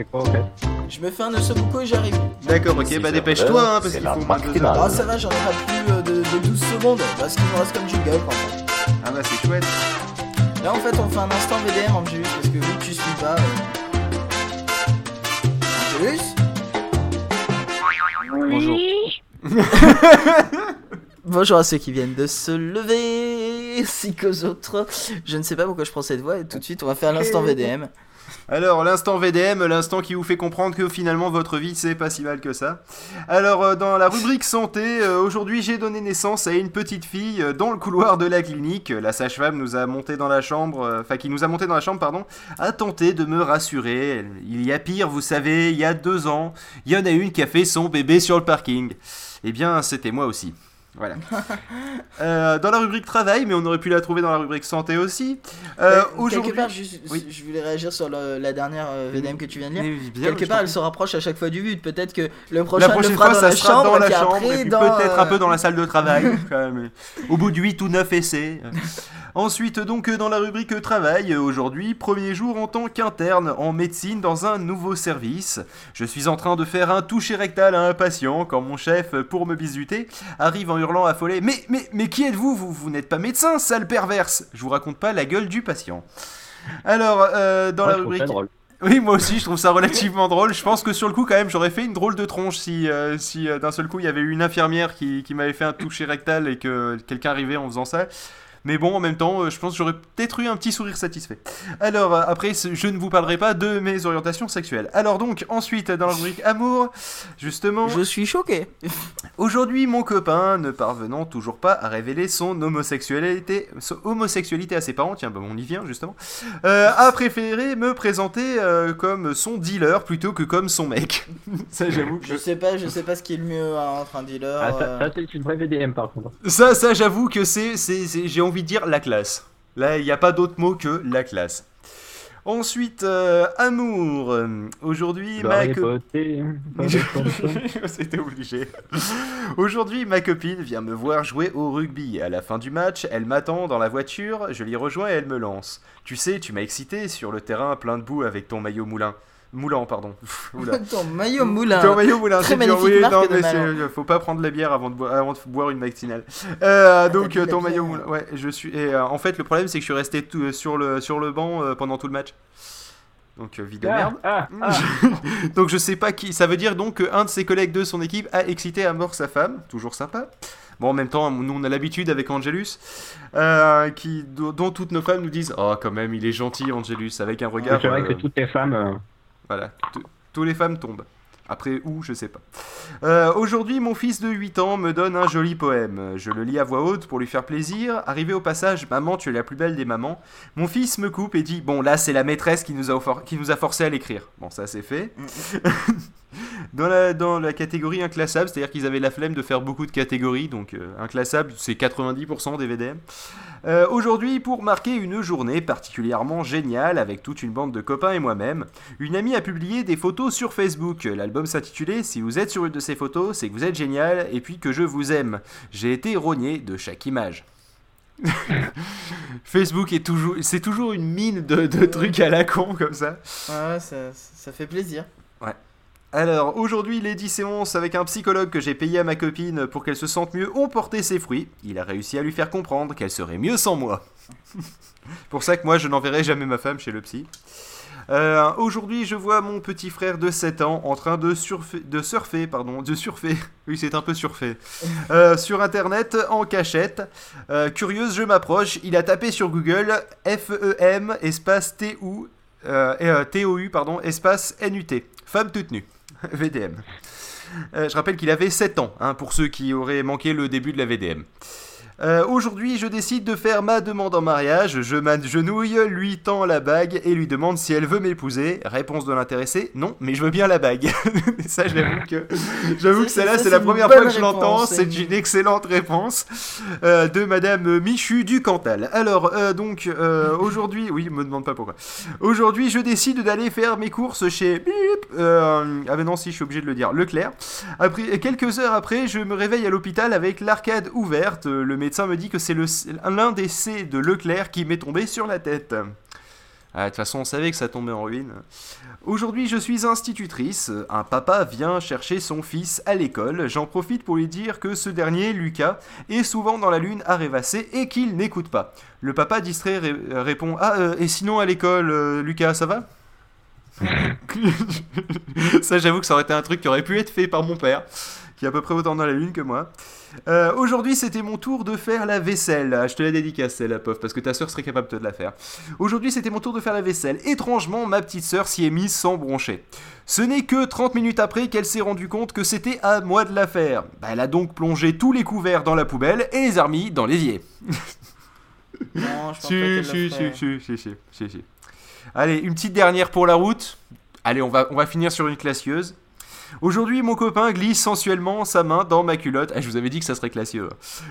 C'est quoi, en fait Je me fais un ossobuco et j'arrive. D'accord, ok, bah dépêche-toi, hein, parce qu'il faut moins. Ah, ça va, j'en ai pas plus euh, de, de 12 secondes. Parce qu'il me reste comme jingle quand même. Ah bah c'est chouette. Là, en fait, on fait un instant VDM, Angelus, parce que vu que tu suis pas. euh, Angelus Bonjour. Bonjour à ceux qui viennent de se lever, ainsi qu'aux autres. Je ne sais pas pourquoi je prends cette voix et tout de suite on va faire l'instant VDM. Alors, l'instant VDM, l'instant qui vous fait comprendre que finalement votre vie c'est pas si mal que ça. Alors, euh, dans la rubrique santé, euh, aujourd'hui j'ai donné naissance à une petite fille euh, dans le couloir de la clinique. La sage-femme nous a monté dans la chambre, enfin qui nous a monté dans la chambre, pardon, a tenté de me rassurer. Il y a pire, vous savez, il y a deux ans, il y en a une qui a fait son bébé sur le parking. Eh bien, c'était moi aussi. Voilà. Euh, dans la rubrique travail, mais on aurait pu la trouver dans la rubrique santé aussi. Euh, Euh, quelque part, je, Oui. je voulais réagir sur le- la dernière euh, VDM que tu viens de lire. Bien, Quelque part, elle se rapproche à chaque fois du but. Peut-être que le La prochain prochaine le fera fois, dans ça la sera chambre, dans la chambre, et puis dans, peut-être un euh, peu dans la salle de travail, quand même. Au bout de 8 ou 9 essais. Ensuite, donc, dans la rubrique travail, aujourd'hui, premier jour en tant qu'interne en médecine dans un nouveau service. Je suis en train de faire un toucher rectal à un patient quand mon chef, pour me bisuter, arrive en hurlant affolé Mais, mais, mais qui êtes-vous? Vous, vous n'êtes pas médecin, sale perverse Je vous raconte pas la gueule du patient. Alors, euh, dans Ouais, la rubrique. Oui, moi aussi, je trouve ça relativement drôle. Je pense que sur le coup, quand même, j'aurais fait une drôle de tronche si, euh, si euh, d'un seul coup, il y avait eu une infirmière qui, qui m'avait fait un toucher rectal et que quelqu'un arrivait en faisant ça. Mais bon, en même temps, euh, je pense que j'aurais peut-être eu un petit sourire satisfait. Alors, euh, après, je ne vous parlerai pas de mes orientations sexuelles. Alors donc, ensuite, dans la rubrique amour, justement... Je suis choqué. Aujourd'hui, mon copain, ne parvenant toujours pas à révéler son homosexualité, son homosexualité à ses parents, tiens, bah, on y vient justement, euh, a préféré me présenter euh, comme son dealer plutôt que comme son mec. ça, j'avoue que Je sais pas, je sais pas ce qui est le mieux hein, entre un dealer. Ah, ça, euh, ça, c'est une vraie VDM par contre. ça, ça, j'avoue que c'est, c'est, c'est- j'ai envie de dire la classe. Là, il n'y a pas d'autre mot que la classe. Ensuite, euh, amour. Aujourd'hui, ma Barré, co- poté, pas de chanson. C'était obligé. Aujourd'hui, ma copine vient me voir jouer au rugby. À la fin du match, elle m'attend dans la voiture, je l'y rejoins et elle me lance. Tu sais, tu m'as excité sur le terrain plein de boue avec ton maillot moulin. Moulant, pardon. Ton maillot moulin. Ton maillot moulin, Très magnifique Oui, marque non, de mais maillot. c'est- faut pas prendre la bière avant de, boi- avant de boire une matinale. Euh, donc, dit euh, ton bière. maillot moulin. Ouais, je suis. Et euh, en fait, le problème, c'est que je suis resté tout- euh, sur, le, sur le banc euh, pendant tout le match. Donc, euh, vie de merde. Ah, ah, donc je sais pas qui. Ça veut dire donc qu'un de ses collègues de son équipe a excité à mort sa femme. Toujours sympa. Bon, en même temps, nous on a l'habitude avec Angelus, euh, qui, dont toutes nos femmes nous disent Oh, quand même, il est gentil, Angelus, avec un ah. regard. C'est vrai euh, que toutes les femmes. Voilà, tous les femmes tombent. Après où, je sais pas. Euh, Aujourd'hui, mon fils de 8 ans me donne un joli poème. Je le lis à voix haute pour lui faire plaisir. Arrivé au passage, Maman, tu es la plus belle des mamans. Mon fils me coupe et dit Bon, là, c'est la maîtresse qui nous a, qui nous a forcé à l'écrire. Bon, ça, c'est fait. dans, la, dans la catégorie inclassable, c'est-à-dire qu'ils avaient la flemme de faire beaucoup de catégories. Donc, euh, inclassable, c'est 90% des VDM. Euh, Aujourd'hui, pour marquer une journée particulièrement géniale avec toute une bande de copains et moi-même, une amie a publié des photos sur Facebook. L'album s'intitulait Si vous êtes sur une de ces photos, c'est que vous êtes génial et puis que je vous aime. J'ai été rogné de chaque image. Facebook est toujours, c'est toujours une mine de, de trucs à la con comme ça. Ouais, ça, ça fait plaisir. Alors, aujourd'hui, les 10 séances avec un psychologue que j'ai payé à ma copine pour qu'elle se sente mieux ont porté ses fruits. Il a réussi à lui faire comprendre qu'elle serait mieux sans moi. pour ça que moi, je n'enverrai jamais ma femme chez le psy. Euh, aujourd'hui, je vois mon petit frère de 7 ans en train de surfer, de surfer, pardon, de surfer. Oui, c'est un peu surfait. Euh, sur internet en cachette. Euh, curieuse, je m'approche. Il a tapé sur Google F-E-M espace et, euh, T-O-U pardon espace N-U-T. Femme toute nue. VDM. Euh, je rappelle qu'il avait 7 ans, hein, pour ceux qui auraient manqué le début de la VDM. Euh, Aujourd'hui, je décide de faire ma demande en mariage. Je m'agenouille, lui tend la bague et lui demande si elle veut m'épouser. Réponse de l'intéressé non, mais je veux bien la bague. ça, j'avoue que, j'avoue que celle-là, ça, c'est c'est la première fois que je l'entends. C'est une excellente réponse euh, de Madame Michu du Cantal. Alors, euh, donc, aujourd'hui, oui, me demande pas pourquoi. Aujourd'hui, je décide d'aller faire mes courses chez ah, mais non, si, je suis obligé de le dire. Leclerc. Après, quelques heures après, je me réveille à l'hôpital avec l'arcade ouverte. Le médecin me dit que c'est l'un des C de Leclerc qui m'est tombé sur la tête. Ah, De toute façon, on savait que ça tombait en ruine. Aujourd'hui, je suis institutrice. Un papa vient chercher son fils à l'école. J'en profite pour lui dire que ce dernier, Lucas, est souvent dans la lune à rêvasser et qu'il n'écoute pas. Le papa distrait ré- euh, répond Ah, euh, et sinon à l'école, euh, Lucas, ça va? Ça, j'avoue que ça aurait été un truc qui aurait pu être fait par mon père, qui est à peu près autant dans la lune que moi. Euh, Aujourd'hui, c'était mon tour de faire la vaisselle. Ah, Je te la dédicace, celle-là, pauvre, parce que ta sœur serait capable de te la faire. Aujourd'hui, c'était mon tour de faire la vaisselle. Étrangement, ma petite sœur s'y est mise sans broncher. Ce n'est que 30 minutes après qu'elle s'est rendue compte que c'était à moi de la faire. Bah, elle a donc plongé tous les couverts dans la poubelle et les a remis dans l'évier. Non, je pense si, si, si. Allez, une petite dernière pour la route. Allez, on va, on va finir sur une classieuse. Aujourd'hui, mon copain glisse sensuellement sa main dans ma culotte. Ah, je vous avais dit que ça serait classieux.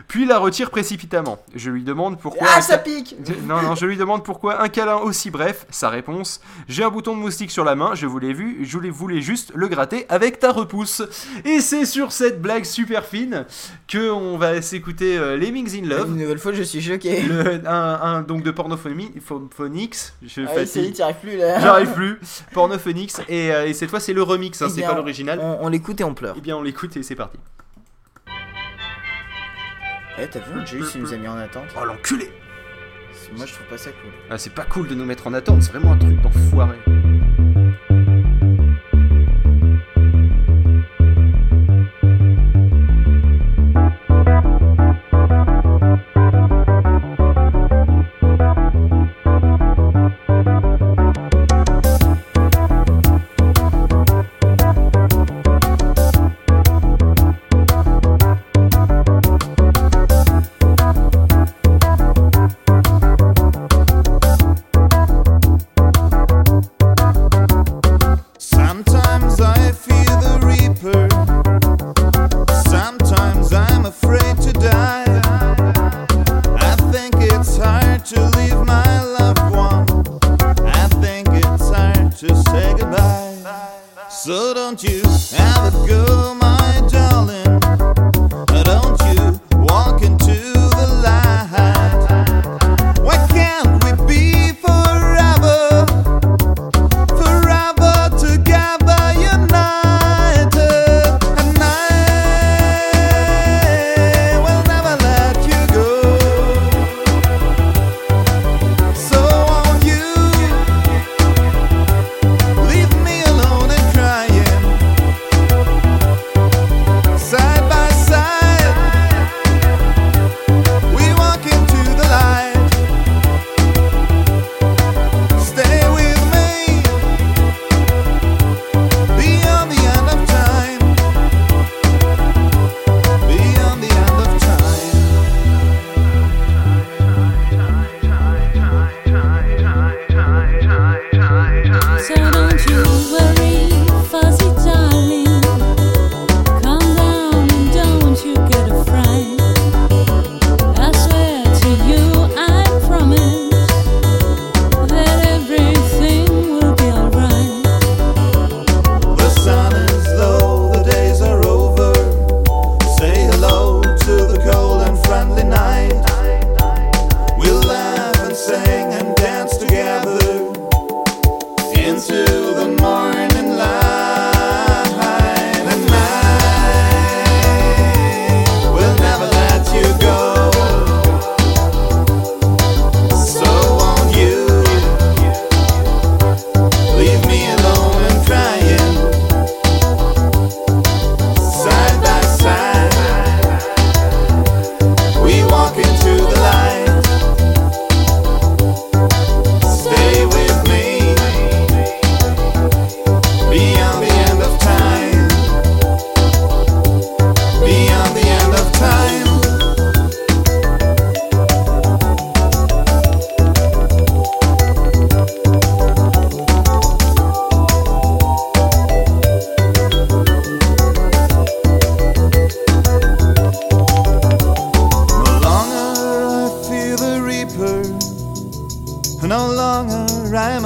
Puis la retire précipitamment. Je lui demande pourquoi. Ah, ça ca- pique Non, non, je lui demande pourquoi un câlin aussi bref. Sa réponse J'ai un bouton de moustique sur la main, je vous l'ai vu, je voulais- juste le gratter avec ta repousse. Et c'est sur cette blague super fine que on va s'écouter euh, Lemmings in Love. Une nouvelle fois, je suis choqué. Le- un, un- donc de Pornophonics, je Ah, oui, arrives plus là. J'arrive plus. Pornophonics et, euh, et cette fois c'est le remix, hein, c'est pas l'original. On, on l'écoute et on pleure. Eh bien on l'écoute et c'est parti. Eh, t'as vu, Jay, il nous a mis en attente. Oh l'enculé Moi, je trouve pas ça cool. ah, C'est pas cool de nous mettre en attente, c'est vraiment un truc d'enfoiré.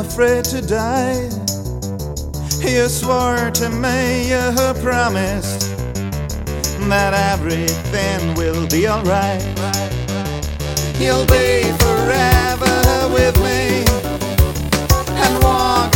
Afraid to die. You swore to me, you promised that everything will be alright. You'll be forever with me. and walk.